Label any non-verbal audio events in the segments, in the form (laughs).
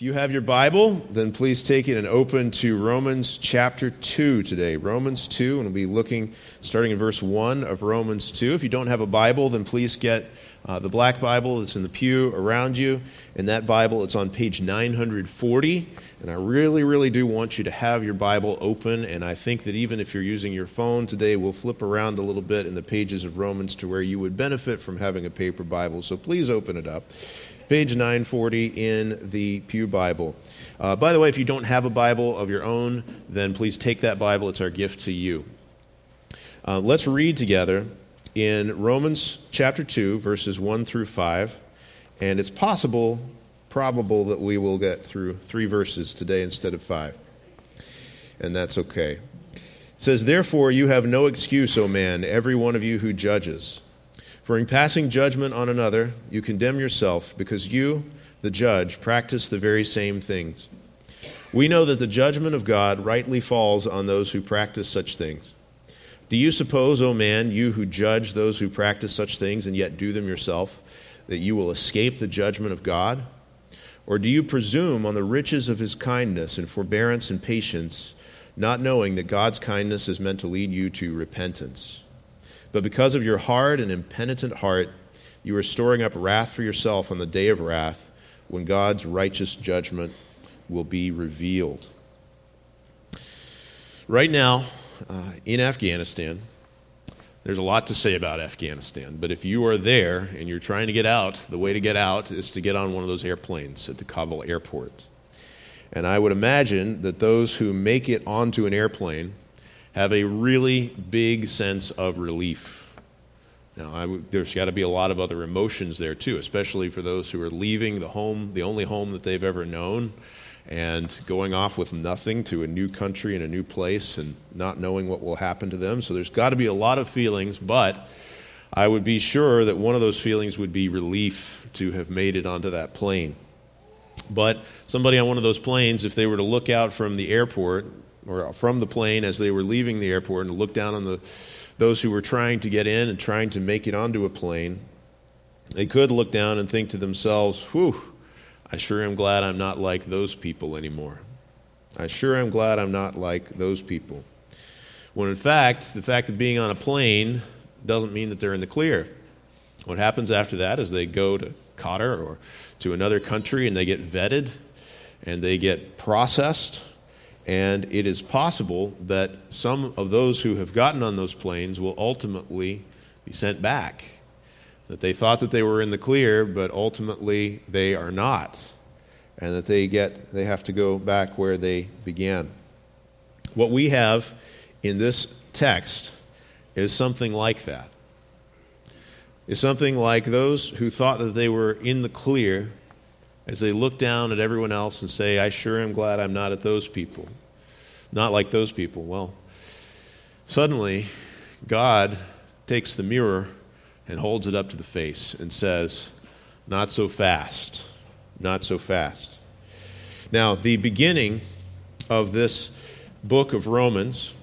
If you have your Bible, then please take it and open to Romans chapter 2 today. Romans 2, and we'll be looking starting in verse 1 of Romans 2. If you don't have a Bible, then please get uh, the black Bible that's in the pew around you. In that Bible, it's on page 940. And I really, really do want you to have your Bible open. And I think that even if you're using your phone today, we'll flip around a little bit in the pages of Romans to where you would benefit from having a paper Bible. So please open it up page 940 in the Pew Bible. Uh, by the way, if you don't have a Bible of your own, then please take that Bible. It's our gift to you. Uh, let's read together in Romans chapter 2, verses 1 through 5. And it's possible, probable, that we will get through three verses today instead of five. And that's okay. It says, Therefore, you have no excuse, O man, every one of you who judges. For in passing judgment on another, you condemn yourself, because you, the judge, practice the very same things. We know that the judgment of God rightly falls on those who practice such things. Do you suppose, O man, you who judge those who practice such things and yet do them yourself, that you will escape the judgment of God? Or do you presume on the riches of his kindness and forbearance and patience, not knowing that God's kindness is meant to lead you to repentance? But because of your hard and impenitent heart, you are storing up wrath for yourself on the day of wrath when God's righteous judgment will be revealed. Right now, uh, in Afghanistan, there's a lot to say about Afghanistan, but if you are there and you're trying to get out, the way to get out is to get on one of those airplanes at the Kabul airport. And I would imagine that those who make it onto an airplane have a really big sense of relief. Now, there's got to be a lot of other emotions there too, especially for those who are leaving the home, the only home that they've ever known, and going off with nothing to a new country and a new place and not knowing what will happen to them. So there's got to be a lot of feelings, but I would be sure that one of those feelings would be relief to have made it onto that plane. But somebody on one of those planes, if they were to look out from the airport or from the plane as they were leaving the airport and look down on the, those who were trying to get in and trying to make it onto a plane, they could look down and think to themselves, whew, I sure am glad I'm not like those people anymore. I sure am glad I'm not like those people. When in fact, the fact of being on a plane doesn't mean that they're in the clear. What happens after that is they go to Qatar or to another country and they get vetted and they get processed and it is possible that some of those who have gotten on those planes will ultimately be sent back. That they thought that they were in the clear, but ultimately they are not. And that they, get, they have to go back where they began. What we have in this text is something like that. Is something like those who thought that they were in the clear as they look down at everyone else and say, I sure am glad I'm not at those people. Not like those people. Well, suddenly, God takes the mirror and holds it up to the face and says, Not so fast. Not so fast. Now, the beginning of this book of Romans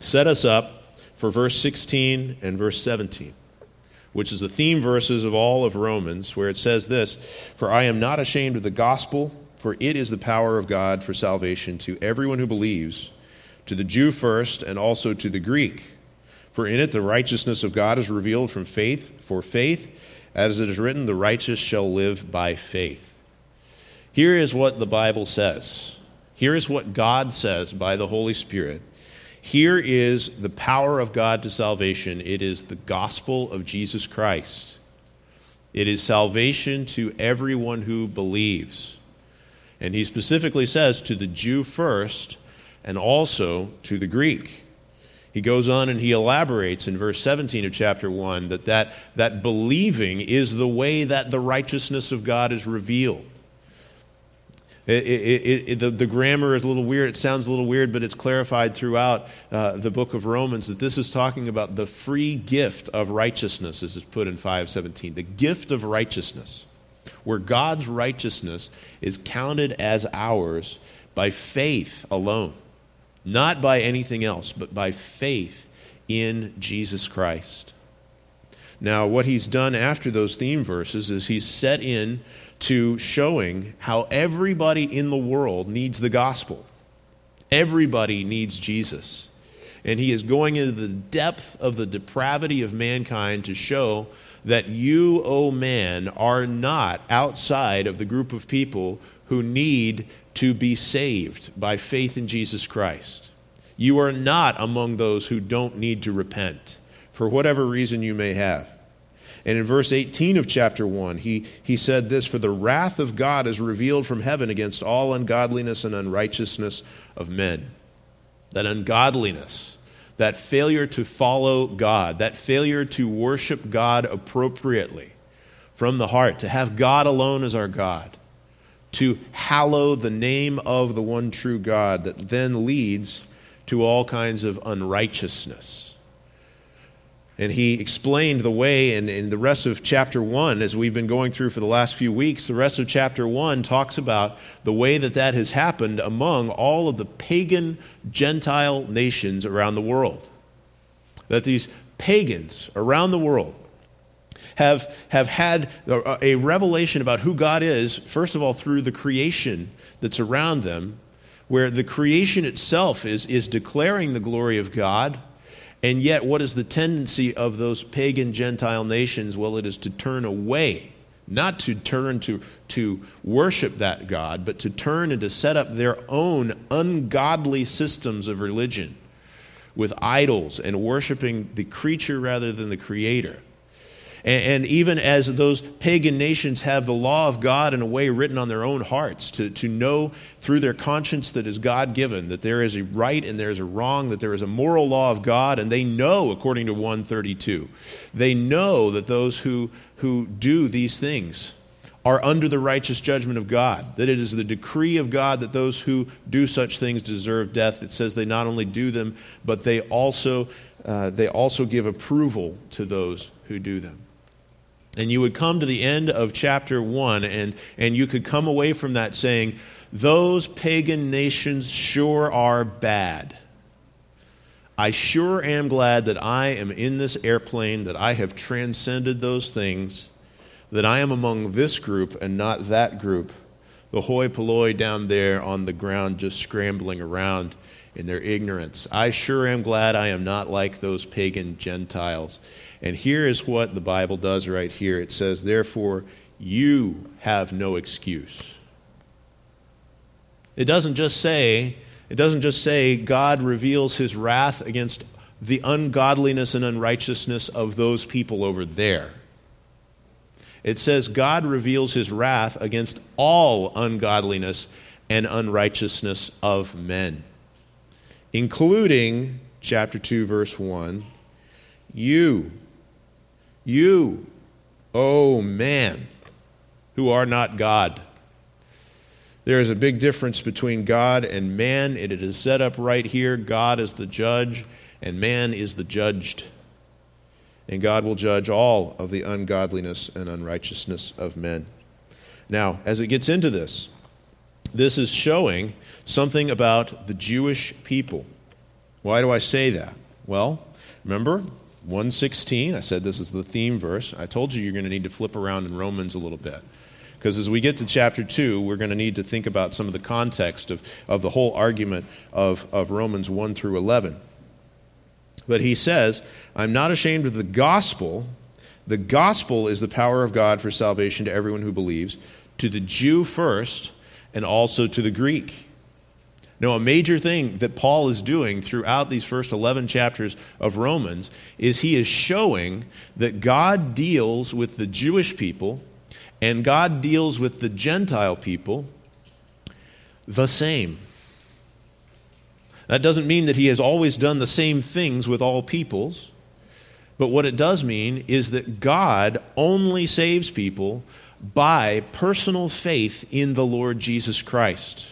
set us up for verse 16 and verse 17 which is the theme verses of all of Romans, where it says this For I am not ashamed of the gospel, for it is the power of God for salvation to everyone who believes, to the Jew first, and also to the Greek. For in it the righteousness of God is revealed from faith for faith, as it is written, The righteous shall live by faith. Here is what the Bible says. Here is what God says by the Holy Spirit here is the power of God to salvation it is the gospel of Jesus Christ. It is salvation to everyone who believes. And he specifically says to the Jew first and also to the Greek. He goes on and he elaborates in verse 17 of chapter 1 that, that that believing is the way that the righteousness of God is revealed. It, it, it, the, the, grammar is a little weird. It sounds a little weird, but it's clarified throughout uh, the book of Romans that this is talking about the free gift of righteousness, as is put in 517. The gift of righteousness, where God's righteousness is counted as ours by faith alone, not by anything else, but by faith in Jesus Christ. Now, what he's done after those theme verses is he's set in to showing how everybody in the world needs the gospel. Everybody needs Jesus. And he is going into the depth of the depravity of mankind to show that you, O oh man, are not outside of the group of people who need to be saved by faith in Jesus Christ. You are not among those who don't need to repent for whatever reason you may have. And in verse 18 of chapter 1, he, he said this For the wrath of God is revealed from heaven against all ungodliness and unrighteousness of men. That ungodliness, that failure to follow God, that failure to worship God appropriately from the heart, to have God alone as our God, to hallow the name of the one true God, that then leads to all kinds of unrighteousness and he explained the way in, in the rest of chapter 1, as we've been going through for the last few weeks. The rest of chapter 1 talks about the way that that has happened among all of the pagan Gentile nations around the world. That these pagans around the world have, have had a revelation about who God is, first of all, through the creation that's around them, where the creation itself is, is declaring the glory of God and yet, what is the tendency of those pagan Gentile nations? Well, it is to turn away, not to turn to, to worship that God, but to turn and to set up their own ungodly systems of religion with idols and worshiping the creature rather than the creator. And, and, even as those pagan nations have the law of God in a way written on their own hearts, to, to know through their conscience that is God given, that there is a right and there is a wrong, that there is a moral law of God, and they know, according to 132, they know that those who, who do these things are under the righteous judgment of God, that it is the decree of God that those who do such things deserve death. It says they not only do them, but they also, uh, they also give approval to those who do them. And you would come to the end of chapter 1, and, and you could come away from that saying, Those pagan nations sure are bad. I sure am glad that I am in this airplane, that I have transcended those things, that I am among this group and not that group, the hoi polloi down there on the ground just scrambling around in their ignorance. I sure am glad I am not like those pagan Gentiles. And here is what the Bible does right here it says, Therefore, you have no excuse. It doesn't just say, it doesn't just say God reveals his wrath against the ungodliness and unrighteousness of those people over there. It says God reveals his wrath against all ungodliness and unrighteousness of men, including chapter 2, verse 1 you you, oh man, who are not God. There is a big difference between God and man. And it is set up right here. God is the judge, and man is the judged. And God will judge all of the ungodliness and unrighteousness of men. Now, as it gets into this, this is showing something about the Jewish people. Why do I say that? Well, remember, 116, I said this is the theme verse. I told you you're going to need to flip around in Romans a little bit. Because as we get to chapter 2, we're going to need to think about some of the context of, of the whole argument of, of Romans 1 through 11. But he says, I'm not ashamed of the gospel. The gospel is the power of God for salvation to everyone who believes, to the Jew first, and also to the Greek. Now, a major thing that Paul is doing throughout these first 11 chapters of Romans is he is showing that God deals with the Jewish people and God deals with the Gentile people the same. That doesn't mean that he has always done the same things with all peoples, but what it does mean is that God only saves people by personal faith in the Lord Jesus Christ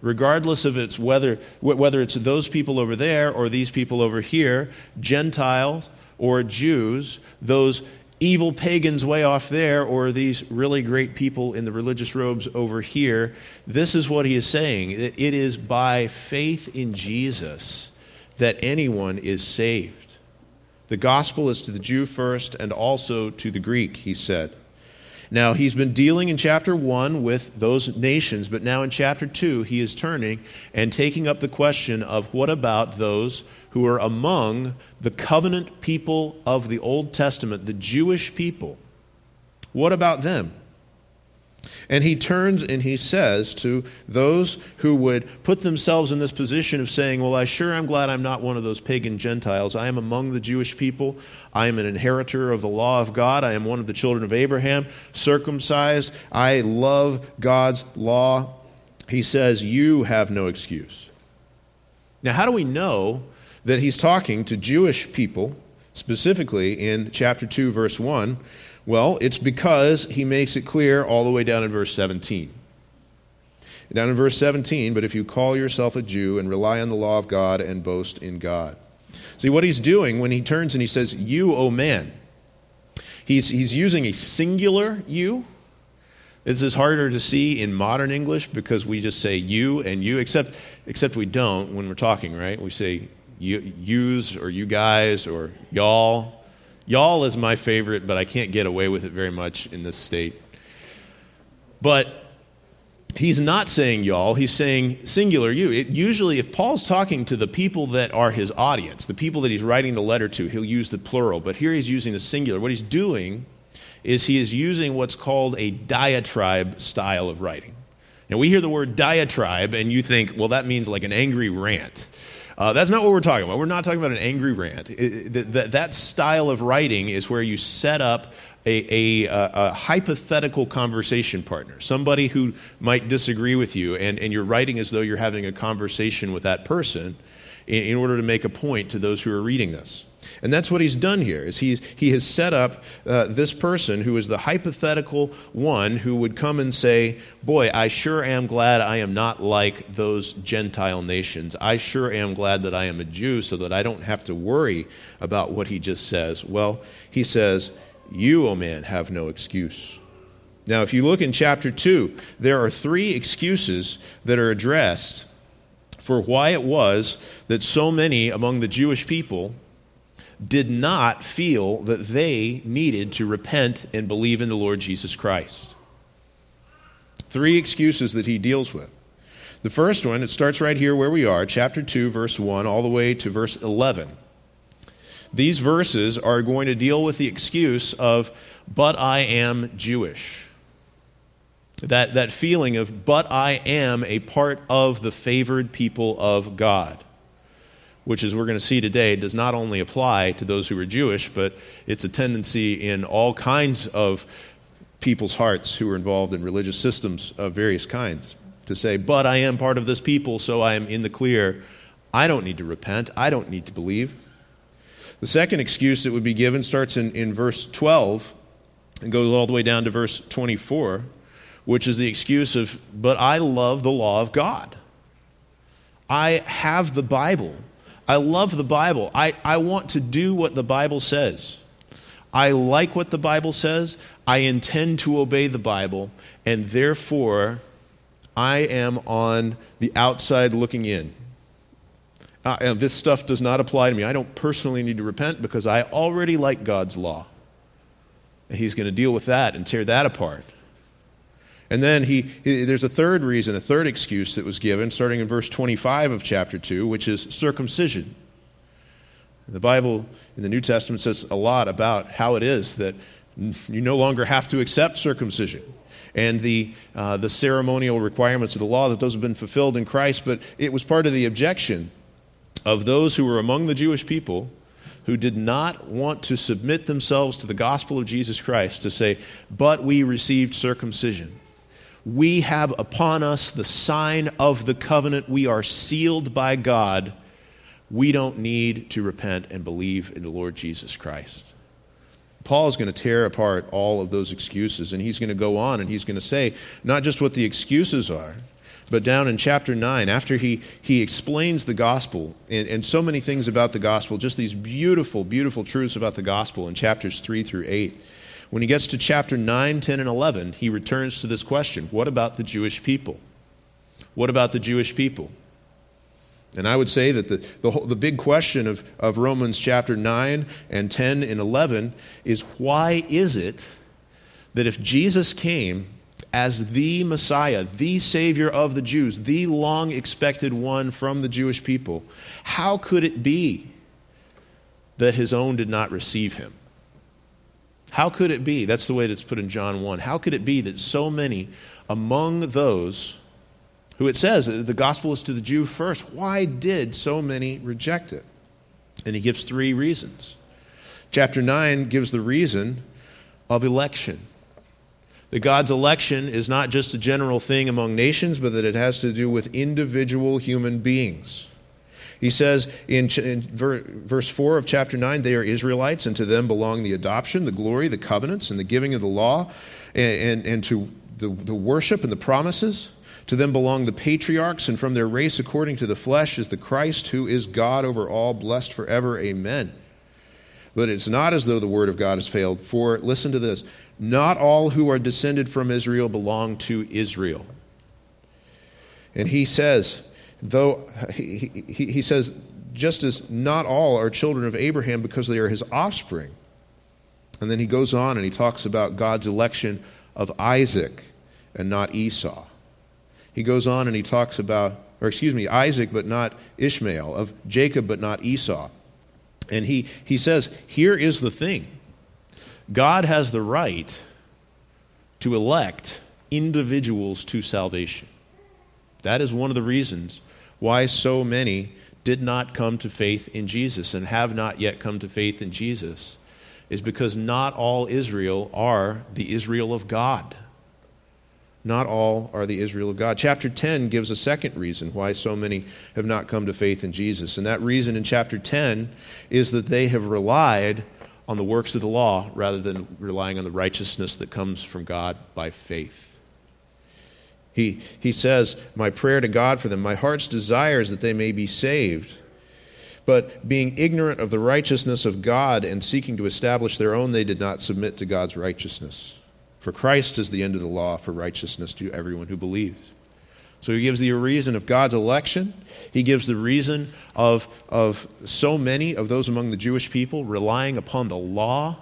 regardless of it's whether, whether it's those people over there or these people over here, Gentiles or Jews, those evil pagans way off there or these really great people in the religious robes over here, this is what he is saying. It is by faith in Jesus that anyone is saved. The gospel is to the Jew first and also to the Greek, he said. Now, he's been dealing in chapter 1 with those nations, but now in chapter 2, he is turning and taking up the question of what about those who are among the covenant people of the Old Testament, the Jewish people? What about them? And he turns and he says to those who would put themselves in this position of saying, Well, I sure am glad I'm not one of those pagan Gentiles. I am among the Jewish people. I am an inheritor of the law of God. I am one of the children of Abraham, circumcised. I love God's law. He says, You have no excuse. Now, how do we know that he's talking to Jewish people, specifically in chapter 2, verse 1? Well, it's because he makes it clear all the way down in verse 17. Down in verse 17, but if you call yourself a Jew and rely on the law of God and boast in God. See, what he's doing when he turns and he says, You, O man, he's, he's using a singular you. This is harder to see in modern English because we just say you and you, except, except we don't when we're talking, right? We say you, yous or you guys or y'all. Y'all is my favorite, but I can't get away with it very much in this state. But he's not saying y'all, he's saying singular you. It, usually, if Paul's talking to the people that are his audience, the people that he's writing the letter to, he'll use the plural. But here he's using the singular. What he's doing is he is using what's called a diatribe style of writing. Now, we hear the word diatribe, and you think, well, that means like an angry rant. Uh, that's not what we're talking about. We're not talking about an angry rant. It, that, that style of writing is where you set up a, a, a, hypothetical conversation partner, somebody who might disagree with you, and, and you're writing as though you're having a conversation with that person in, in order to make a point to those who are reading this. And that's what he's done here is he's, he has set up uh, this person who is the hypothetical one who would come and say, boy, I sure am glad I am not like those Gentile nations. I sure am glad that I am a Jew so that I don't have to worry about what he just says. Well, he says, you, O oh man, have no excuse. Now, if you look in chapter 2, there are three excuses that are addressed for why it was that so many among the Jewish people did not feel that they needed to repent and believe in the Lord Jesus Christ. Three excuses that he deals with. The first one, it starts right here where we are, chapter 2, verse 1, all the way to verse 11. These verses are going to deal with the excuse of, but I am Jewish. That, that feeling of, but I am a part of the favored people of God which, as we're going to see today, does not only apply to those who are Jewish, but it's a tendency in all kinds of people's hearts who are involved in religious systems of various kinds to say, But I am part of this people, so I am in the clear. I don't need to repent. I don't need to believe. The second excuse that would be given starts in, in verse 12 and goes all the way down to verse 24, which is the excuse of, But I love the law of God. I have the Bible. I love the Bible. I, I want to do what the Bible says. I like what the Bible says. I intend to obey the Bible, and therefore I am on the outside looking in. Uh, this stuff does not apply to me. I don't personally need to repent because I already like God's law. And He's going to deal with that and tear that apart. And then he, he, there's a third reason, a third excuse that was given, starting in verse 25 of chapter 2, which is circumcision. The Bible in the New Testament says a lot about how it is that you no longer have to accept circumcision and the, uh, the ceremonial requirements of the law, that those have been fulfilled in Christ, but it was part of the objection of those who were among the Jewish people who did not want to submit themselves to the gospel of Jesus Christ to say, but we received circumcision we have upon us the sign of the covenant. We are sealed by God. We don't need to repent and believe in the Lord Jesus Christ. Paul is going to tear apart all of those excuses, and he's going to go on and he's going to say not just what the excuses are, but down in chapter 9, after he, he explains the gospel and, and so many things about the gospel, just these beautiful, beautiful truths about the gospel in chapters 3 through 8 when he gets to chapter 9, 10, and 11, he returns to this question What about the Jewish people? What about the Jewish people? And I would say that the, the, whole, the big question of, of Romans chapter 9 and 10 and 11 is why is it that if Jesus came as the Messiah, the Savior of the Jews, the long expected one from the Jewish people, how could it be that his own did not receive him? How could it be? That's the way it's put in John 1. How could it be that so many among those who it says the gospel is to the Jew first, why did so many reject it? And he gives three reasons. Chapter 9 gives the reason of election. That God's election is not just a general thing among nations, but that it has to do with individual human beings. He says in, in, verse 4 of chapter 9, they are Israelites, and to them belong the adoption, the glory, the covenants, and the giving of the law, and, and, and to the, the worship and the promises. To them belong the patriarchs, and from their race, according to the flesh, is the Christ, who is God over all, blessed forever. Amen. But it's not as though the word of God has failed, for listen to this not all who are descended from Israel belong to Israel. And he says, though, he, he, he says, just as not all are children of Abraham because they are his offspring. And then he goes on and he talks about God's election of Isaac and not Esau. He goes on and he talks about, or excuse me, Isaac but not Ishmael, of Jacob but not Esau. And he, he says, here is the thing God has the right to elect individuals to salvation. That is one of the reasons why so many did not come to faith in Jesus and have not yet come to faith in Jesus, is because not all Israel are the Israel of God. Not all are the Israel of God. Chapter 10 gives a second reason why so many have not come to faith in Jesus. And that reason in chapter 10 is that they have relied on the works of the law rather than relying on the righteousness that comes from God by faith. He, he says, My prayer to God for them, my heart's desire is that they may be saved. But being ignorant of the righteousness of God and seeking to establish their own, they did not submit to God's righteousness. For Christ is the end of the law for righteousness to everyone who believes. So he gives the reason of God's election. He gives the reason of, of so many of those among the Jewish people relying upon the law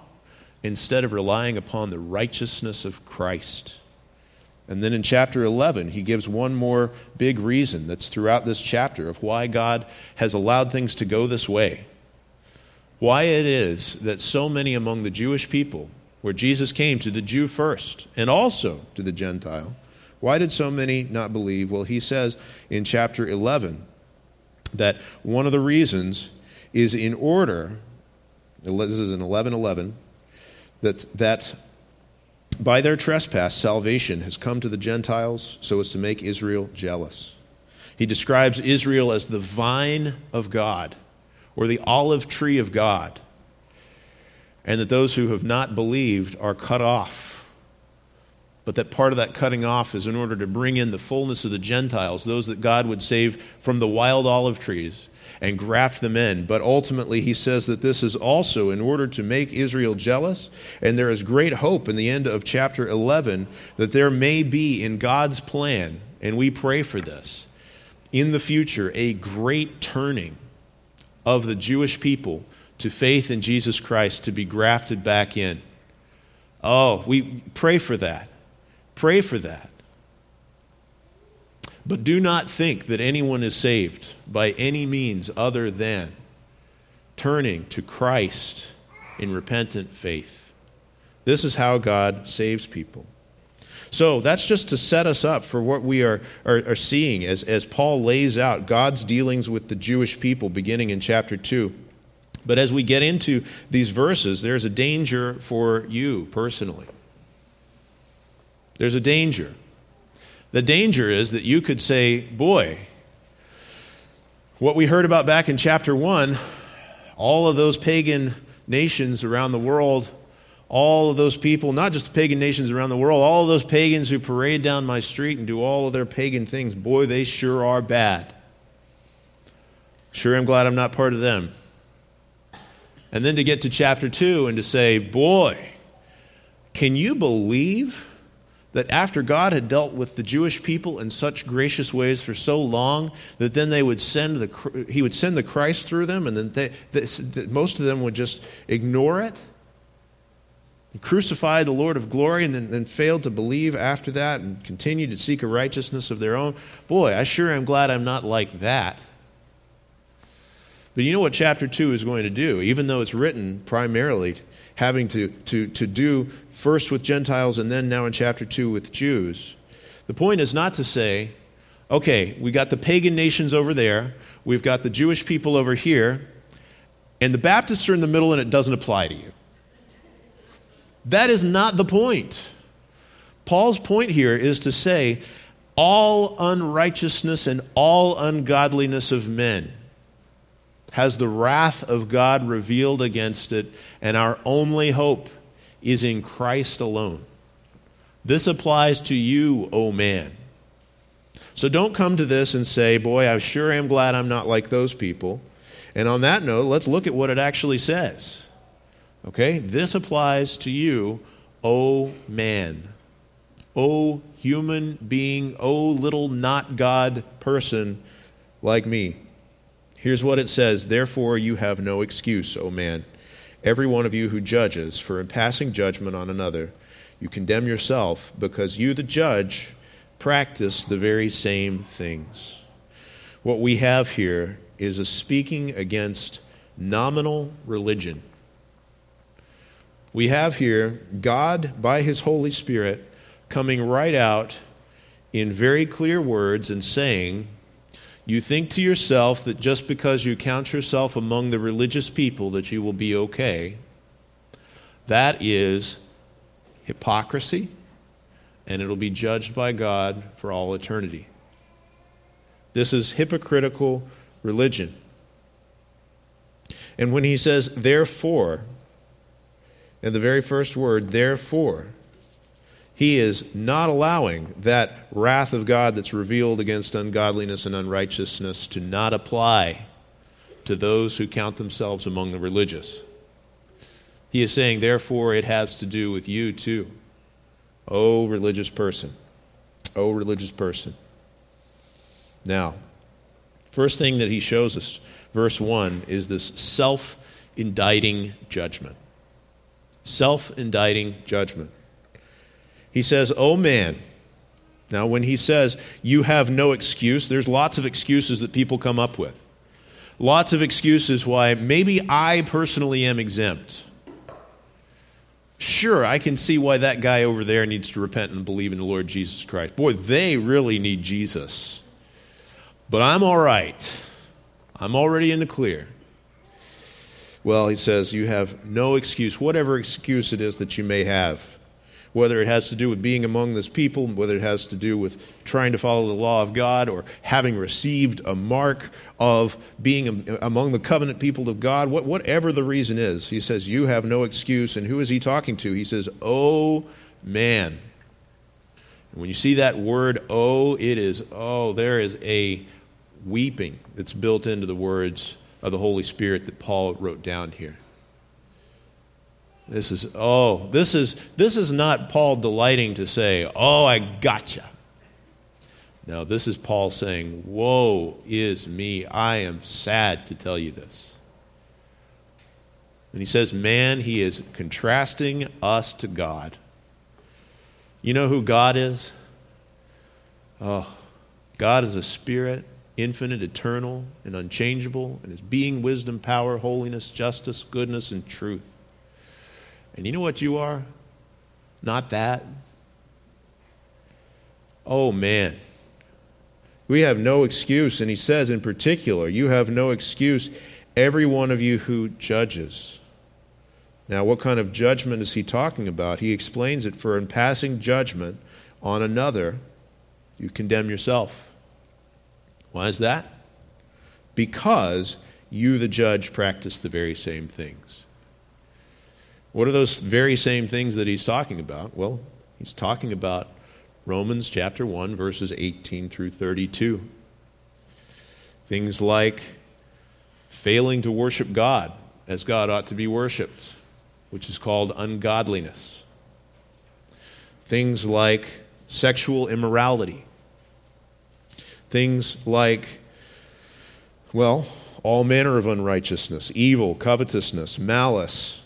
instead of relying upon the righteousness of Christ. And then in chapter 11, he gives one more big reason that's throughout this chapter of why God has allowed things to go this way. Why it is that so many among the Jewish people where Jesus came to the Jew first and also to the Gentile. Why did so many not believe? Well, he says in chapter 11 that one of the reasons is in order, this is in 1111, that, that by their trespass, salvation has come to the Gentiles so as to make Israel jealous. He describes Israel as the vine of God or the olive tree of God and that those who have not believed are cut off. But that part of that cutting off is in order to bring in the fullness of the Gentiles, those that God would save from the wild olive trees and graft them in. But ultimately, he says that this is also in order to make Israel jealous. And there is great hope in the end of chapter 11 that there may be in God's plan, and we pray for this, in the future, a great turning of the Jewish people to faith in Jesus Christ to be grafted back in. Oh, we pray for that. Pray for that. But do not think that anyone is saved by any means other than turning to Christ in repentant faith. This is how God saves people. So that's just to set us up for what we are, are, are, seeing as, as Paul lays out God's dealings with the Jewish people beginning in chapter 2. But as we get into these verses, there's a danger for you personally. There's a danger. The danger is that you could say, Boy, what we heard about back in chapter 1, all of those pagan nations around the world, all of those people, not just the pagan nations around the world, all of those pagans who parade down my street and do all of their pagan things, boy, they sure are bad. Sure, I'm glad I'm not part of them. And then to get to chapter 2 and to say, boy, can you believe that after God had dealt with the Jewish people in such gracious ways for so long, that then they would send the, he would send the Christ through them, and then they, they, most of them would just ignore it? crucify the Lord of glory and then, then failed to believe after that and continued to seek a righteousness of their own. Boy, I sure am glad I'm not like that. But you know what chapter 2 is going to do? Even though it's written primarily having to, to, to do first with Gentiles and then now in chapter 2 with Jews, the point is not to say, okay, we got the pagan nations over there, we've got the Jewish people over here, and the Baptists are in the middle and it doesn't apply to you. That is not the point. Paul's point here is to say all unrighteousness and all ungodliness of men has the wrath of God revealed against it, and our only hope is in Christ alone. This applies to you, O oh man. So don't come to this and say, Boy, I sure am glad I'm not like those people. And on that note, let's look at what it actually says. Okay? This applies to you, O man. O human being, O little not God person like me. Here's what it says Therefore, you have no excuse, O man. Every one of you who judges, for in passing judgment on another, you condemn yourself, because you, the judge, practice the very same things. What we have here is a speaking against nominal religion. We have here God, by His Holy Spirit, coming right out in very clear words and saying, You think to yourself that just because you count yourself among the religious people that you will be okay. That is hypocrisy, and it'll be judged by God for all eternity. This is hypocritical religion. And when he says, therefore, in the very first word, therefore, he is not allowing that wrath of God that's revealed against ungodliness and unrighteousness to not apply to those who count themselves among the religious. He is saying, therefore, it has to do with you too. Oh, religious person. Oh, religious person. Now, first thing that he shows us, verse 1, is this self indicting judgment self indicting judgment. He says, Oh man. Now, when he says, You have no excuse, there's lots of excuses that people come up with. Lots of excuses why maybe I personally am exempt. Sure, I can see why that guy over there needs to repent and believe in the Lord Jesus Christ. Boy, they really need Jesus. But I'm all right. I'm already in the clear. Well, he says, you have no excuse, whatever excuse it is that you may have. Whether it has to do with being among this people, whether it has to do with trying to follow the law of God, or having received a mark of being among the covenant people of God, whatever the reason is, he says, You have no excuse. And who is he talking to? He says, Oh, man. And when you see that word, oh, it is, oh, there is a weeping that's built into the words of the Holy Spirit that Paul wrote down here. This is, oh, this is, this is not Paul delighting to say, oh, I gotcha. No, this is Paul saying, woe is me. I am sad to tell you this. And he says, man, he is contrasting us to God. You know who God is? Oh, God is a spirit infinite, eternal, and unchangeable, and his being, wisdom, power, holiness, justice, goodness, and truth. And you know what you are? Not that. Oh, man. We have no excuse. And he says in particular, you have no excuse, every one of you who judges. Now, what kind of judgment is he talking about? He explains it for in passing judgment on another, you condemn yourself. Why is that? Because you, the judge, practice the very same things. What are those very same things that he's talking about? Well, he's talking about Romans chapter 1, verses 18 through 32. Things like failing to worship God as God ought to be worshiped, which is called ungodliness. Things like sexual immorality, Things like, well, all manner of unrighteousness, evil, covetousness, malice,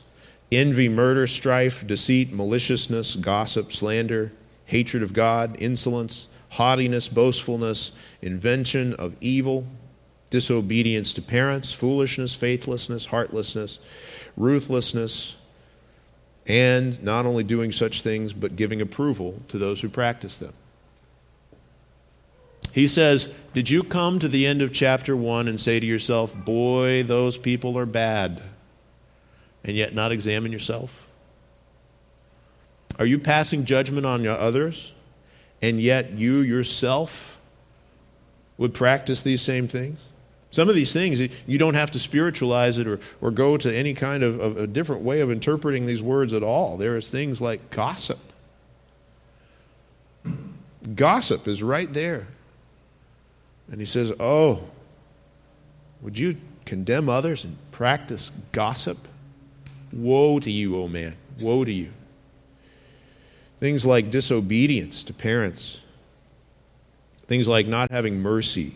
envy, murder, strife, deceit, maliciousness, gossip, slander, hatred of God, insolence, haughtiness, boastfulness, invention of evil, disobedience to parents, foolishness, faithlessness, heartlessness, ruthlessness, and not only doing such things, but giving approval to those who practice them. He says, Did you come to the end of chapter 1 and say to yourself, Boy, those people are bad, and yet not examine yourself? Are you passing judgment on others, and yet you yourself would practice these same things? Some of these things, you don't have to spiritualize it or, or go to any kind of, of a different way of interpreting these words at all. There is things like gossip. Gossip is right there. And he says, Oh, would you condemn others and practice gossip? Woe to you, O oh man. Woe to you. Things like disobedience to parents, things like not having mercy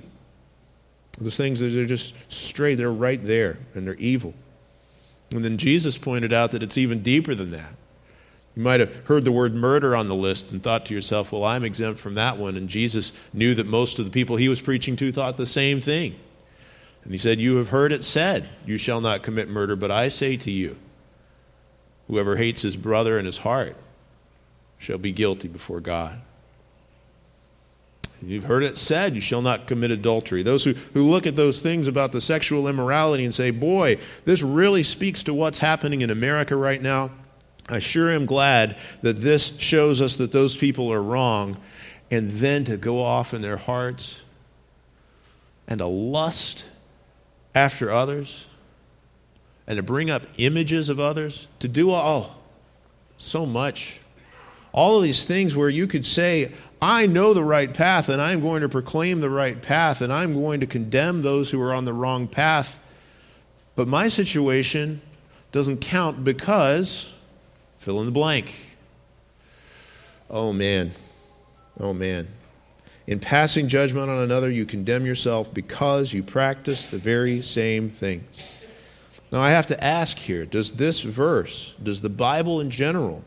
those things that are just straight, they're right there, and they're evil. And then Jesus pointed out that it's even deeper than that. You might have heard the word murder on the list and thought to yourself, well, I'm exempt from that one. And Jesus knew that most of the people he was preaching to thought the same thing. And he said, You have heard it said, You shall not commit murder, but I say to you, whoever hates his brother in his heart shall be guilty before God. You've heard it said, you shall not commit adultery. Those who, who look at those things about the sexual immorality and say, boy, this really speaks to what's happening in America right now. I sure am glad that this shows us that those people are wrong. And then to go off in their hearts and to lust after others and to bring up images of others, to do all, so much. All of these things where you could say, I know the right path and I'm going to proclaim the right path and I'm going to condemn those who are on the wrong path. But my situation doesn't count because fill in the blank. Oh man. Oh man. In passing judgment on another, you condemn yourself because you practice the very same things. Now, I have to ask here does this verse, does the Bible in general,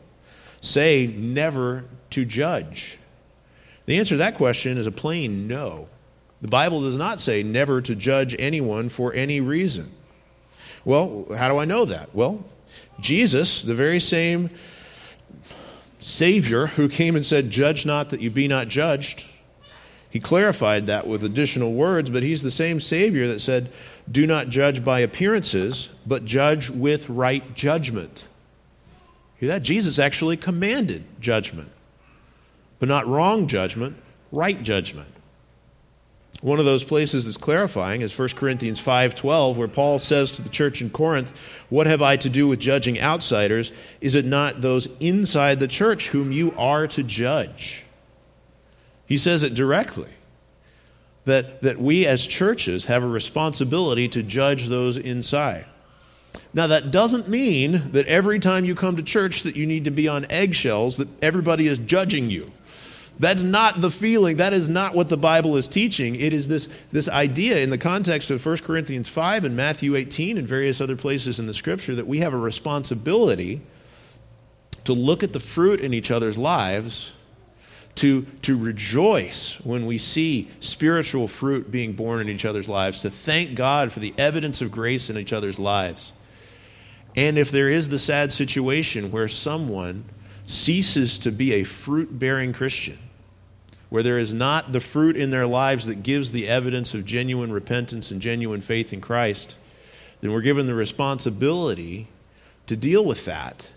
say never to judge? The answer to that question is a plain no. The Bible does not say never to judge anyone for any reason. Well, how do I know that? Well, Jesus, the very same Savior who came and said, Judge not that you be not judged, he clarified that with additional words, but he's the same Savior that said, Do not judge by appearances, but judge with right judgment. Hear that? Jesus actually commanded judgment but not wrong judgment, right judgment. One of those places that's clarifying is 1 Corinthians 5:12 where Paul says to the church in Corinth, "What have I to do with judging outsiders? Is it not those inside the church whom you are to judge?" He says it directly. That, that we as churches have a responsibility to judge those inside. Now, that doesn't mean that every time you come to church that you need to be on eggshells, that everybody is judging you. That's not the feeling. That is not what the Bible is teaching. It is this, this idea in the context of 1 Corinthians 5 and Matthew 18 and various other places in the scripture that we have a responsibility to look at the fruit in each other's lives, to, to rejoice when we see spiritual fruit being borne in each other's lives, to thank God for the evidence of grace in each other's lives. And if there is the sad situation where someone ceases to be a fruit bearing Christian, where there is not the fruit in their lives that gives the evidence of genuine repentance and genuine faith in Christ, then we're given the responsibility to deal with that.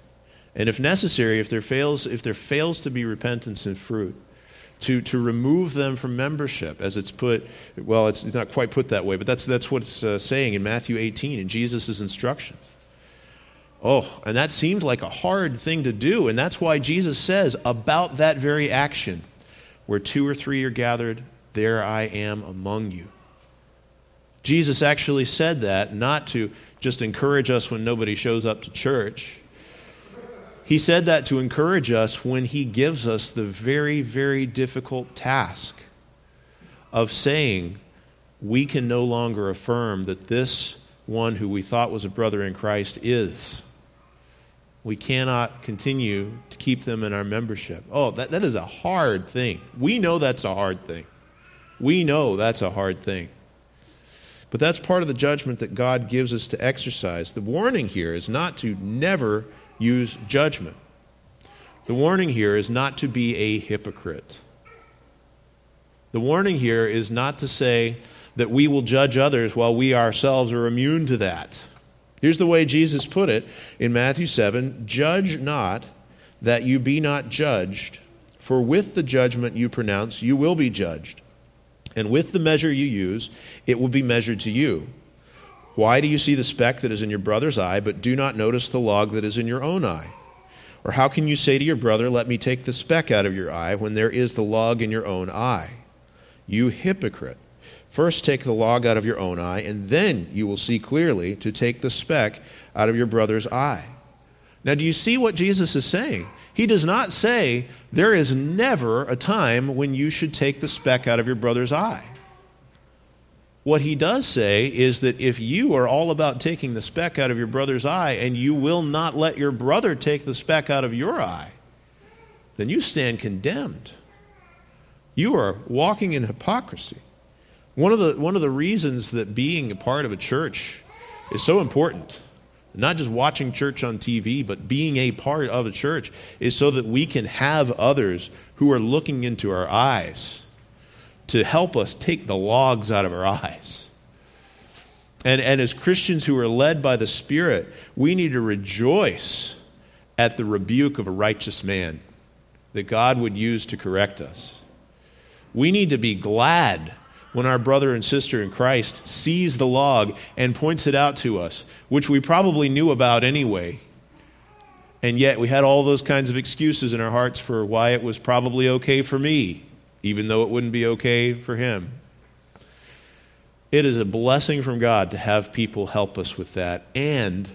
And if necessary, if there fails, if there fails to be repentance and fruit, to, to remove them from membership, as it's put, well, it's not quite put that way, but that's, that's what it's uh, saying in Matthew 18 in Jesus' instructions. Oh, and that seems like a hard thing to do, and that's why Jesus says about that very action where two or three are gathered, there I am among you. Jesus actually said that not to just encourage us when nobody shows up to church. He said that to encourage us when he gives us the very, very difficult task of saying, we can no longer affirm that this one who we thought was a brother in Christ is. we cannot continue to keep them in our membership. Oh, that, that is a hard thing. We know that's a hard thing. We know that's a hard thing. But that's part of the judgment that God gives us to exercise. The warning here is not to never use judgment. The warning here is not to be a hypocrite. The warning here is not to say that we will judge others while we ourselves are immune to that. Here's the way Jesus put it in Matthew 7 Judge not that you be not judged, for with the judgment you pronounce, you will be judged. And with the measure you use, it will be measured to you. Why do you see the speck that is in your brother's eye, but do not notice the log that is in your own eye? Or how can you say to your brother, Let me take the speck out of your eye, when there is the log in your own eye? You hypocrite. First take the log out of your own eye, and then you will see clearly to take the speck out of your brother's eye. Now, do you see what Jesus is saying? He does not say, There is never a time when you should take the speck out of your brother's eye. What he does say is that if you are all about taking the speck out of your brother's eye and you will not let your brother take the speck out of your eye, then you stand condemned. You are walking in hypocrisy. One of the, one of the reasons that being a part of a church is so important, not just watching church on TV, but being a part of a church, is so that we can have others who are looking into our eyes to help us take the logs out of our eyes. And, and as Christians who are led by the Spirit, we need to rejoice at the rebuke of a righteous man that God would use to correct us. We need to be glad when our brother and sister in Christ sees the log and points it out to us, which we probably knew about anyway. And yet we had all those kinds of excuses in our hearts for why it was probably okay for me, even though it wouldn't be okay for him. It is a blessing from God to have people help us with that and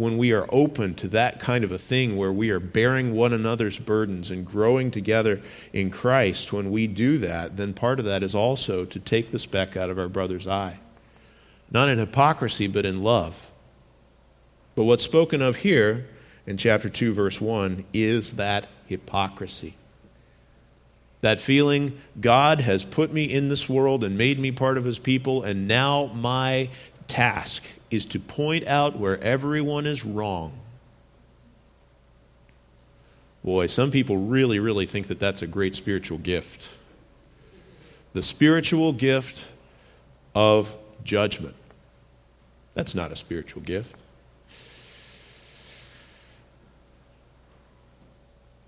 when we are open to that kind of a thing where we are bearing one another's burdens and growing together in Christ, when we do that, then part of that is also to take the speck out of our brother's eye. Not in hypocrisy, but in love. But what's spoken of here in chapter 2, verse 1 is that hypocrisy. That feeling, God has put me in this world and made me part of his people, and now my task is to point out where everyone is wrong. Boy, some people really, really think that that's a great spiritual gift. The spiritual gift of judgment. That's not a spiritual gift.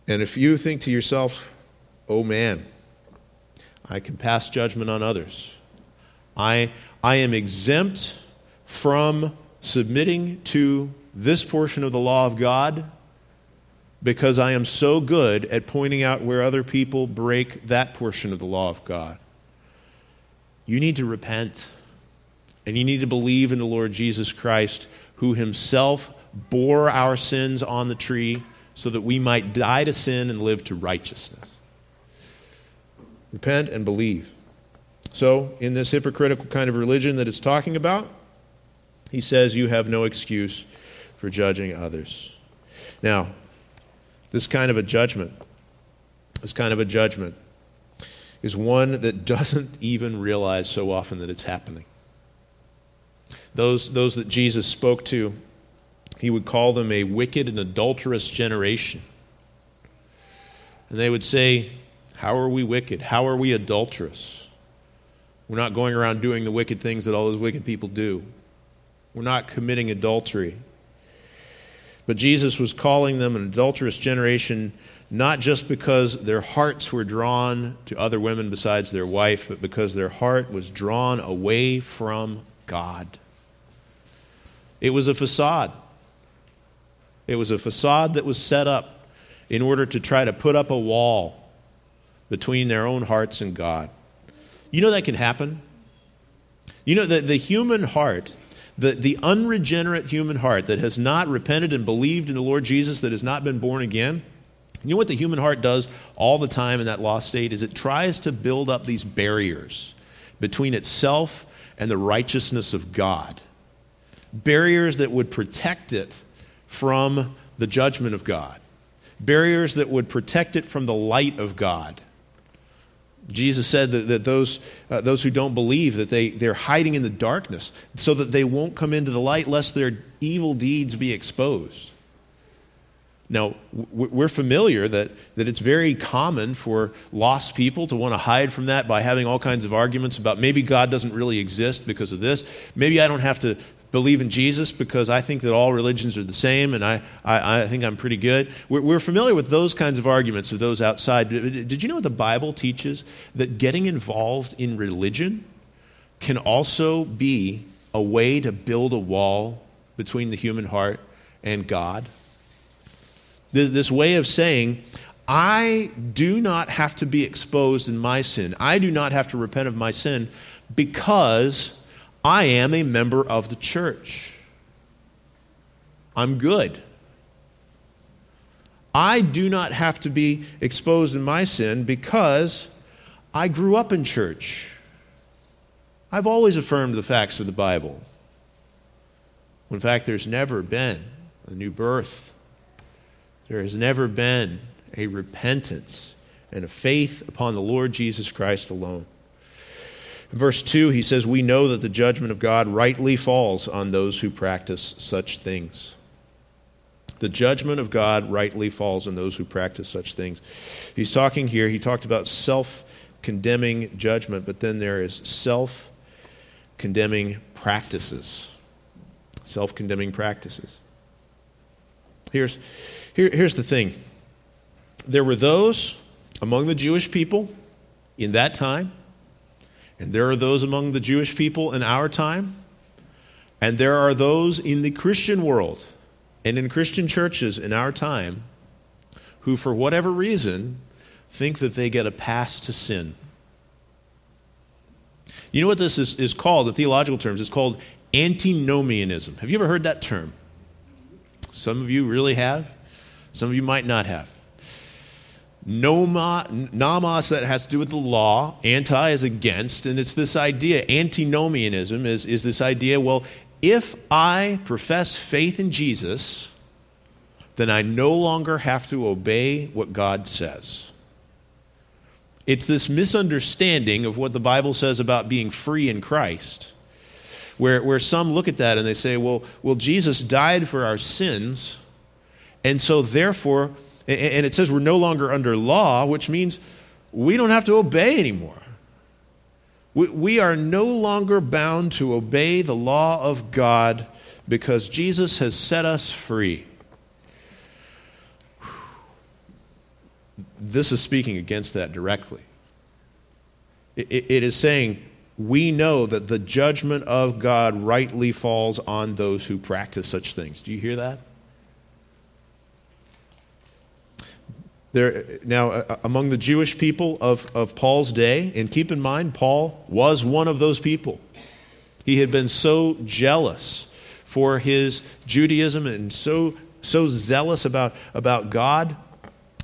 And if you think to yourself, oh man, I can pass judgment on others, I, I am exempt from submitting to this portion of the law of God because I am so good at pointing out where other people break that portion of the law of God. You need to repent and you need to believe in the Lord Jesus Christ, who himself bore our sins on the tree so that we might die to sin and live to righteousness. Repent and believe. So, in this hypocritical kind of religion that it's talking about, he says, You have no excuse for judging others. Now, this kind of a judgment, this kind of a judgment, is one that (laughs) doesn't even realize so often that it's happening. Those, those that Jesus spoke to, he would call them a wicked and adulterous generation. And they would say, How are we wicked? How are we adulterous? We're not going around doing the wicked things that all those wicked people do. We're not committing adultery. But Jesus was calling them an adulterous generation not just because their hearts were drawn to other women besides their wife, but because their heart was drawn away from God. It was a facade. It was a facade that was set up in order to try to put up a wall between their own hearts and God. You know that can happen? You know, that the human heart the, the unregenerate human heart that has not repented and believed in the Lord Jesus, that has not been born again, you know what the human heart does all the time in that lost state is it tries to build up these barriers between itself and the righteousness of God. Barriers that would protect it from the judgment of God, barriers that would protect it from the light of God. Jesus said that, that those, uh, those who don't believe, that they, they're hiding in the darkness so that they won't come into the light lest their evil deeds be exposed. Now, we're familiar that, that it's very common for lost people to want to hide from that by having all kinds of arguments about maybe God doesn't really exist because of this. Maybe I don't have to believe in Jesus because I think that all religions are the same and I, I, I think I'm pretty good. We're, we're, familiar with those kinds of arguments of those outside. Did you know what the Bible teaches? That getting involved in religion can also be a way to build a wall between the human heart and God this way of saying, I do not have to be exposed in my sin. I do not have to repent of my sin because I am a member of the church. I'm good. I do not have to be exposed in my sin because I grew up in church. I've always affirmed the facts of the Bible. In fact, there's never been a new birth there has never been a repentance and a faith upon the Lord Jesus Christ alone. In verse 2, he says, We know that the judgment of God rightly falls on those who practice such things. The judgment of God rightly falls on those who practice such things. He's talking here, he talked about self condemning judgment, but then there is self condemning practices. Self condemning practices. Here's, here, here's the thing there were those among the Jewish people in that time, and there are those among the Jewish people in our time, and there are those in the Christian world and in Christian churches in our time who, for whatever reason, think that they get a pass to sin. You know what this is, is called, in theological terms? It's called antinomianism. Have you ever heard that term? Some of you really have. Some of you might not have. Noma, nomos that has to do with the law, anti is against, and it's this idea, antinomianism is, is this idea, well, if I profess faith in Jesus, then I no longer have to obey what God says. It's this misunderstanding of what the Bible says about being free in Christ, where, where some look at that and they say, well, well, Jesus died for our sins, and so, therefore, and it says we're no longer under law, which means we don't have to obey anymore. We are no longer bound to obey the law of God because Jesus has set us free. This is speaking against that directly. It is saying we know that the judgment of God rightly falls on those who practice such things. Do you hear that? There, now, uh, among the Jewish people of, of Paul's day, and keep in mind, Paul was one of those people. He had been so jealous for his Judaism and so, so zealous about, about God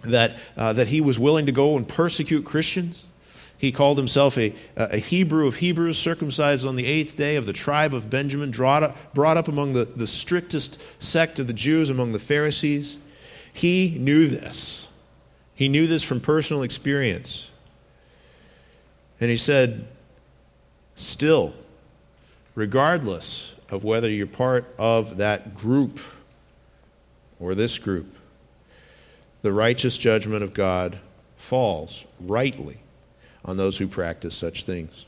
that, uh, that he was willing to go and persecute Christians. He called himself a, a Hebrew of Hebrews, circumcised on the eighth day of the tribe of Benjamin, brought up, brought up among the, the strictest sect of the Jews, among the Pharisees. He knew this. He knew this from personal experience. And he said, Still, regardless of whether you're part of that group or this group, the righteous judgment of God falls rightly on those who practice such things.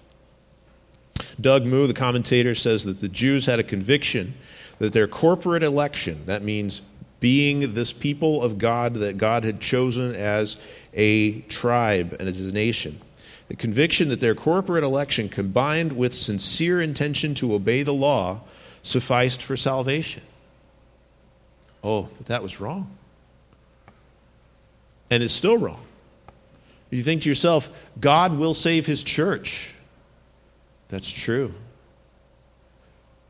Doug Moo, the commentator, says that the Jews had a conviction that their corporate election, that means being this people of God that God had chosen as a tribe and as a nation. The conviction that their corporate election, combined with sincere intention to obey the law, sufficed for salvation. Oh, but that was wrong. And it's still wrong. You think to yourself, God will save his church. That's true.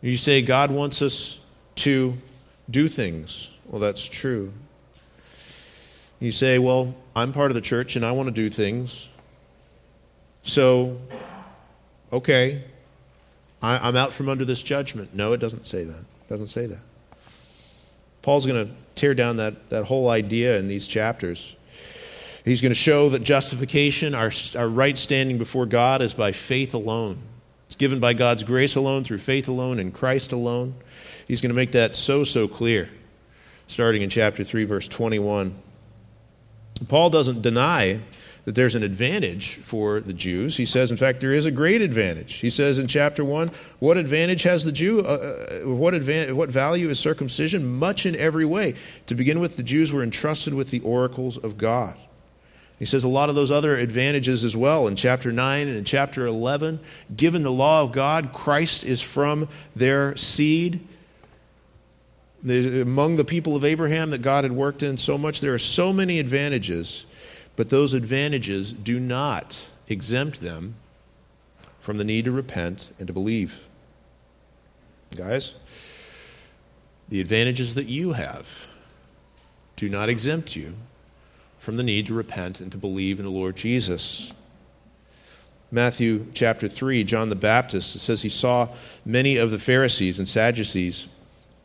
You say God wants us to do things. Well, that's true. You say, Well, I'm part of the church and I want to do things. So, okay, I, am out from under this judgment. No, it doesn't say that. It doesn't say that. Paul's going to tear down that, that whole idea in these chapters. He's going to show that justification, our, our right standing before God, is by faith alone. It's given by God's grace alone, through faith alone, in Christ alone. He's going to make that so, so clear, starting in chapter 3, verse 21. Paul doesn't deny that there's an advantage for the Jews. He says, in fact, there is a great advantage. He says in chapter 1, what advantage has the Jew? Uh, uh, what, what value is circumcision? Much in every way. To begin with, the Jews were entrusted with the oracles of God. He says a lot of those other advantages as well in chapter 9 and in chapter 11. Given the law of God, Christ is from their seed. Among the people of Abraham that God had worked in so much, there are so many advantages but those advantages do not exempt them from the need to repent and to believe. Guys, the advantages that you have do not exempt you from the need to repent and to believe in the Lord Jesus. Matthew chapter 3, John the Baptist, says he saw many of the Pharisees and Sadducees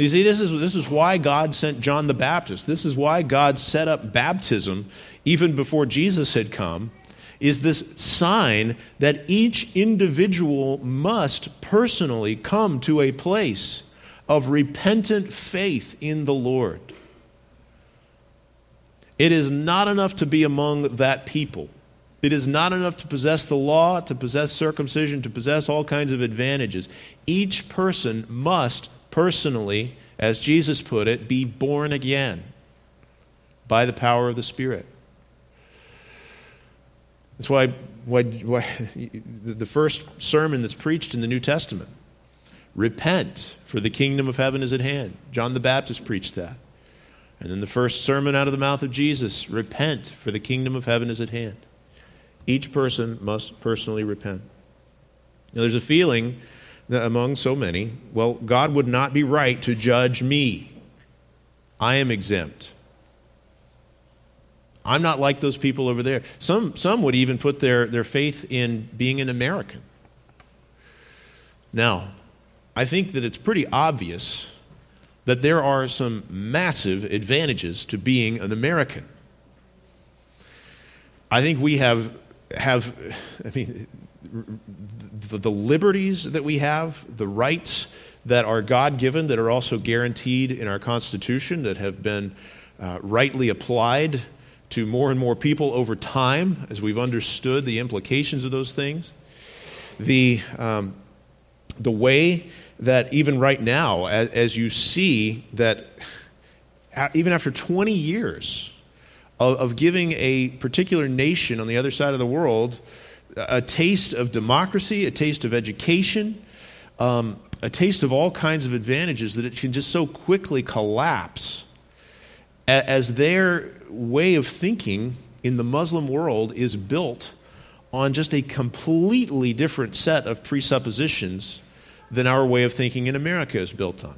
You see, this is, this is why God sent John the Baptist. This is why God set up baptism even before Jesus had come, is this sign that each individual must personally come to a place of repentant faith in the Lord. It is not enough to be among that people. It is not enough to possess the law, to possess circumcision, to possess all kinds of advantages. Each person must personally, as Jesus put it, be born again by the power of the Spirit. That's why, why, why the first sermon that's preached in the New Testament repent, for the kingdom of heaven is at hand. John the Baptist preached that. And then the first sermon out of the mouth of Jesus repent, for the kingdom of heaven is at hand. Each person must personally repent. Now, there's a feeling among so many, well, God would not be right to judge me. I am exempt. I'm not like those people over there. Some, some would even put their, their faith in being an American. Now, I think that it's pretty obvious that there are some massive advantages to being an American. I think we have, have (laughs) I mean, the, the liberties that we have, the rights that are God given, that are also guaranteed in our Constitution, that have been uh, rightly applied to more and more people over time as we've understood the implications of those things. The, um, the way that even right now, as, as you see that even after 20 years of, of giving a particular nation on the other side of the world a taste of democracy, a taste of education, um, a taste of all kinds of advantages, that it can just so quickly collapse as their way of thinking in the Muslim world is built on just a completely different set of presuppositions than our way of thinking in America is built on.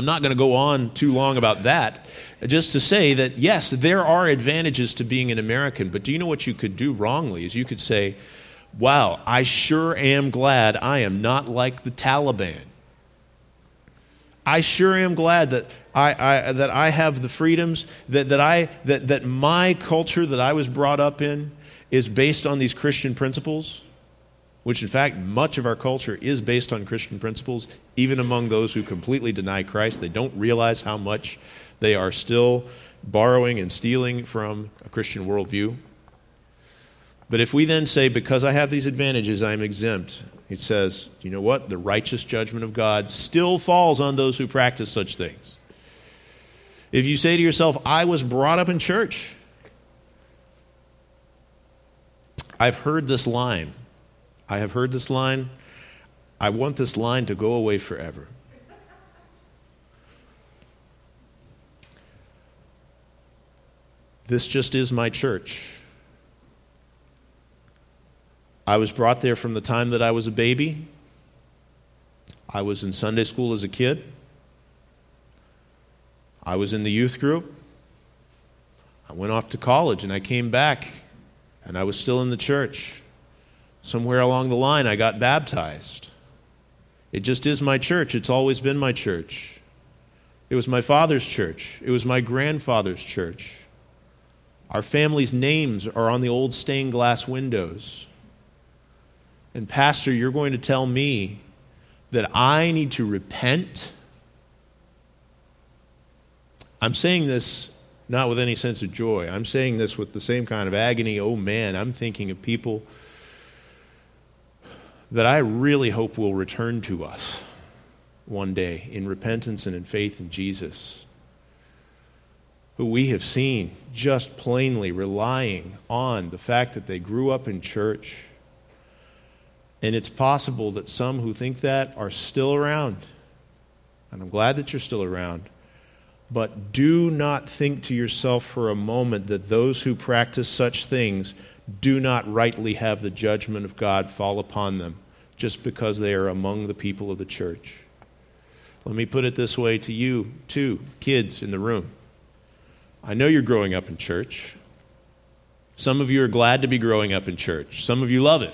I'm not going to go on too long about that, just to say that yes, there are advantages to being an American, but do you know what you could do wrongly? Is you could say, wow, I sure am glad I am not like the Taliban. I sure am glad that I, I, that I have the freedoms, that, that, I, that, that my culture that I was brought up in is based on these Christian principles, which in fact, much of our culture is based on Christian principles, even among those who completely deny Christ. They don't realize how much they are still borrowing and stealing from a Christian worldview. But if we then say, because I have these advantages, I'm exempt, it says, you know what? The righteous judgment of God still falls on those who practice such things. If you say to yourself, I was brought up in church, I've heard this line. I have heard this line. I want this line to go away forever. This just is my church. I was brought there from the time that I was a baby. I was in Sunday school as a kid. I was in the youth group. I went off to college and I came back and I was still in the church. Somewhere along the line, I got baptized. It just is my church. It's always been my church. It was my father's church, it was my grandfather's church. Our family's names are on the old stained glass windows. And, Pastor, you're going to tell me that I need to repent? I'm saying this not with any sense of joy. I'm saying this with the same kind of agony. Oh man, I'm thinking of people that I really hope will return to us one day in repentance and in faith in Jesus, who we have seen just plainly relying on the fact that they grew up in church. And it's possible that some who think that are still around. And I'm glad that you're still around. But do not think to yourself for a moment that those who practice such things do not rightly have the judgment of God fall upon them just because they are among the people of the church. Let me put it this way to you, too, kids in the room. I know you're growing up in church. Some of you are glad to be growing up in church. Some of you love it.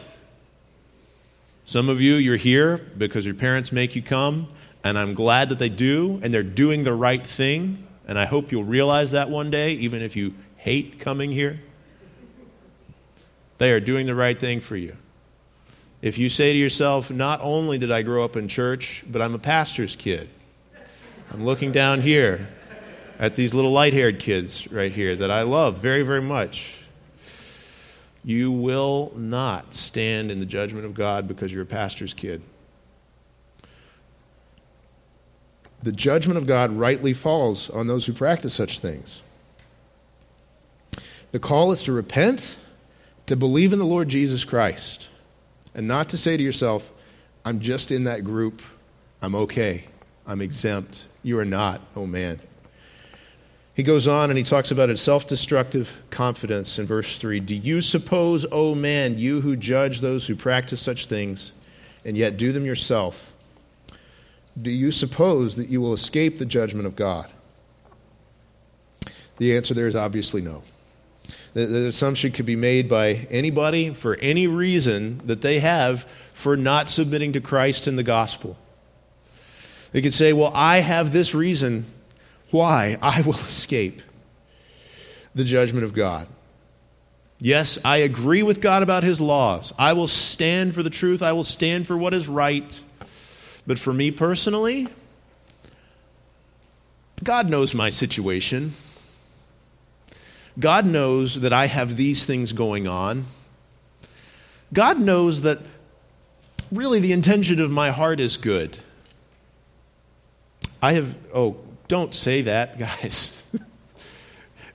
Some of you, you're here because your parents make you come, and I'm glad that they do, and they're doing the right thing. And I hope you'll realize that one day, even if you hate coming here. They are doing the right thing for you. If you say to yourself, not only did I grow up in church, but I'm a pastor's kid, I'm looking down here at these little light haired kids right here that I love very, very much. You will not stand in the judgment of God because you're a pastor's kid. The judgment of God rightly falls on those who practice such things. The call is to repent, to believe in the Lord Jesus Christ and not to say to yourself, I'm just in that group. I'm okay. I'm exempt. You are not. Oh, man. He goes on and he talks about a self destructive confidence in verse 3. Do you suppose, oh man, you who judge those who practice such things and yet do them yourself, do you suppose that you will escape the judgment of God? The answer there is obviously no. The, assumption could be made by anybody for any reason that they have for not submitting to Christ and the gospel. They could say, Well, I have this reason why I will (laughs) escape the judgment of God. Yes, I agree with God about his laws. I will stand for the truth. I will stand for what is right. But for me personally, God knows my situation. God knows that I have these things going on. God knows that really the intention of my heart is good. I have, oh, don't say that, (laughs) guys.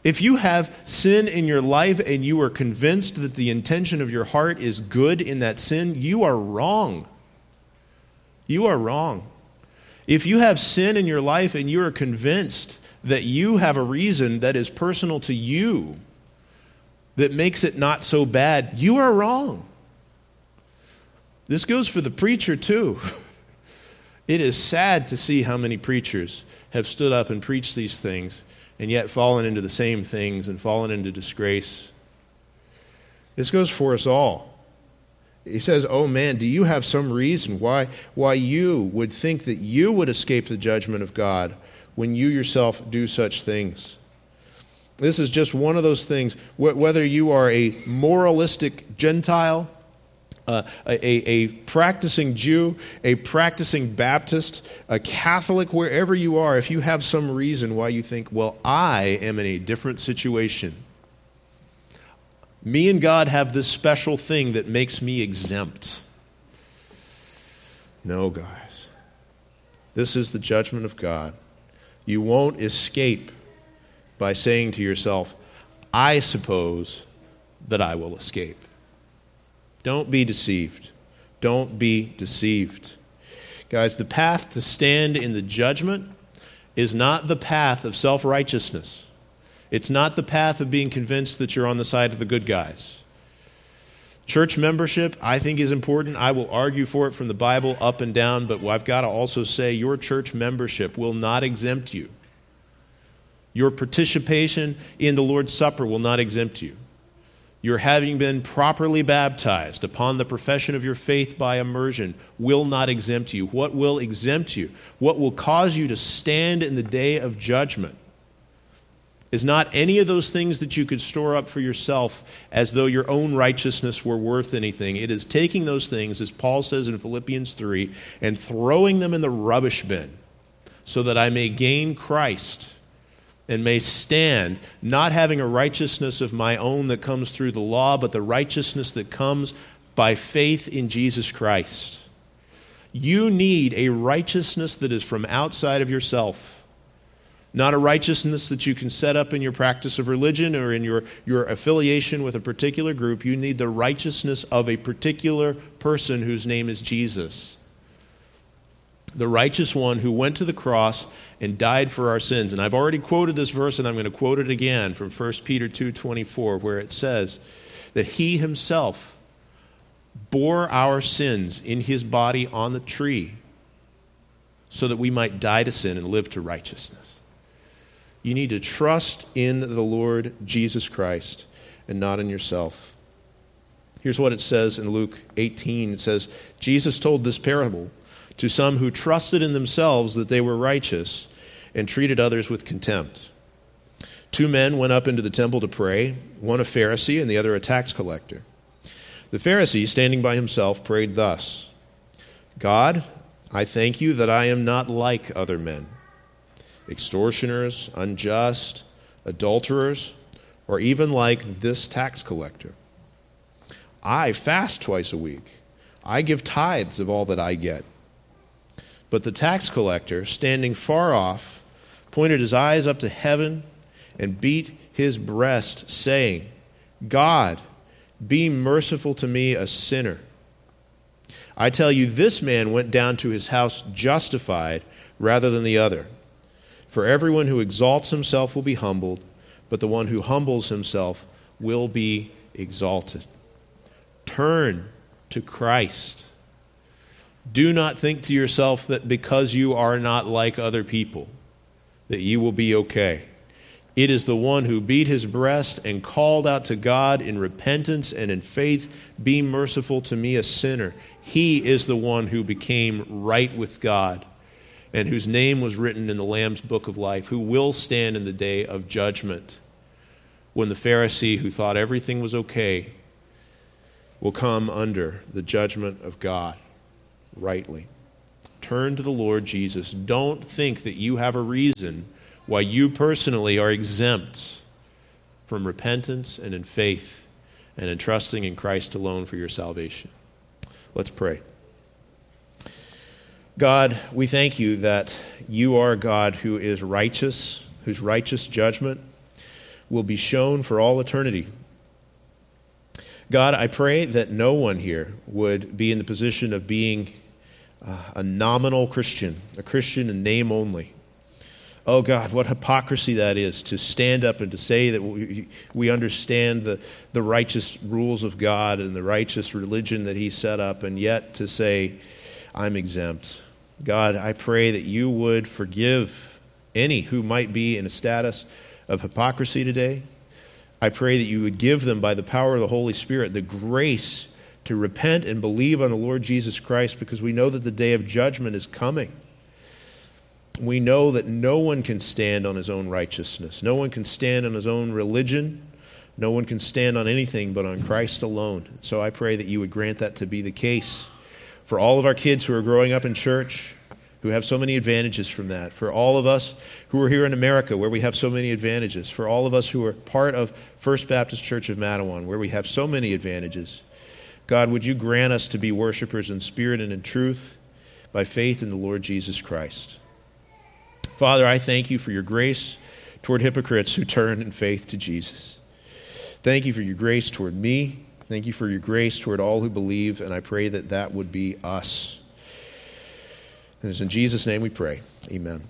if you have sin in your life and you are convinced that the intention of your heart is good in that sin, you are wrong. You are wrong. If you have sin in your life and you are convinced that you have a reason that is personal to you that makes it not so bad, you are wrong. This goes for the preacher too. (laughs) It is sad to see how many preachers have stood up and preached these things and yet fallen into the same things and fallen into disgrace. This goes for us all. He says, Oh man, do you have some reason why, why you would think that you would escape the judgment of God when you yourself do such things. This is just one of those things, whether you are a moralistic Gentile, uh, a, a, practicing Jew, a practicing Baptist, a Catholic, wherever you are, if you have some reason why you think, well, I am in a different situation, me and God have this special thing that makes me exempt. No, guys. This is the judgment of God. You won't escape by saying to yourself, I suppose that I will escape. Don't be deceived. Don't be deceived. Guys, the path to stand in the judgment is not the path of self righteousness. It's not the path of being convinced that you're on the side of the good guys. Church membership, I think, is important. I will argue for it from the Bible up and down, but I've got to also say your church membership will not exempt you. Your participation in the Lord's Supper will not exempt you. Your having been properly baptized upon the profession of your faith by immersion will not exempt you. What will exempt you? What will cause you to stand in the day of judgment is not any of those things that you could store up for yourself as though your own righteousness were worth anything. It is taking those things, as Paul says in Philippians 3, and throwing them in the rubbish bin so that I may gain Christ and may stand, not having a righteousness of my own that comes through the law, but the righteousness that comes by faith in Jesus Christ. You need a righteousness that is from outside of yourself not a righteousness that you can set up in your practice of religion or in your, your affiliation with a particular group. You need the righteousness of a particular person whose name is Jesus. The righteous one who went to the cross and died for our sins. And I've already quoted this verse and I'm going to quote it again from 1 Peter 2:24 where it says that he himself bore our sins in his body on the tree so that we might die to sin and live to righteousness. You need to trust in the Lord Jesus Christ and not in yourself. Here's what it says in Luke 18 it says, Jesus told this parable to some who trusted in themselves that they were righteous and treated others with contempt. Two men went up into the temple to pray, one a Pharisee and the other a tax collector. The Pharisee, standing by himself, prayed thus God, I thank you that I am not like other men extortioners, unjust, adulterers, or even like this tax collector. I fast twice a week. I give tithes of all that I get. But the tax collector, standing far off, pointed his eyes up to heaven and beat his breast, saying, God, be merciful to me, a sinner. I tell you, this man went down to his house justified rather than the other. For everyone who exalts himself will be humbled, but the one who humbles himself will be exalted. Turn to Christ. Do not think to yourself that because you are not like other people, that you will be okay. It is the one who beat his breast and called out to God in repentance and in faith, Be merciful to me, a sinner. He is the one who became right with God and whose name was written in the Lamb's book of life, who will stand in the day of judgment when the Pharisee who thought everything was okay will come under the judgment of God rightly. Turn to the Lord Jesus. Don't think that you have a reason why you personally are exempt from repentance and in faith and in trusting in Christ alone for your salvation. Let's pray. God, we thank you that you are God who is righteous, whose righteous judgment will be shown for all eternity. God, I pray that no one here would be in the position of being uh, a nominal Christian, a Christian in name only. Oh God, what hypocrisy that is to stand up and to say that we, we understand the, the righteous rules of God and the righteous religion that He set up, and yet to say, I'm exempt. God, I pray that you would forgive any who might be in a status of hypocrisy today. I pray that you would give them, by the power of the Holy Spirit, the grace to repent and believe on the Lord Jesus Christ because we know that the day of judgment is coming. We know that no one can stand on his own righteousness, no one can stand on his own religion. No one can stand on anything but on Christ alone. So I pray that you would grant that to be the case for all of our kids who are growing up in church, who have so many advantages from that, for all of us who are here in America, where we have so many advantages, for all of us who are part of First Baptist Church of Matawan, where we have so many advantages. God, would you grant us to be worshipers in spirit and in truth by faith in the Lord Jesus Christ? Father, I thank you for your grace toward hypocrites who turn in faith to Jesus. Thank you for your grace toward me Thank you for your grace toward all who believe, and I pray that that would be us. And it's in Jesus' name we pray. Amen.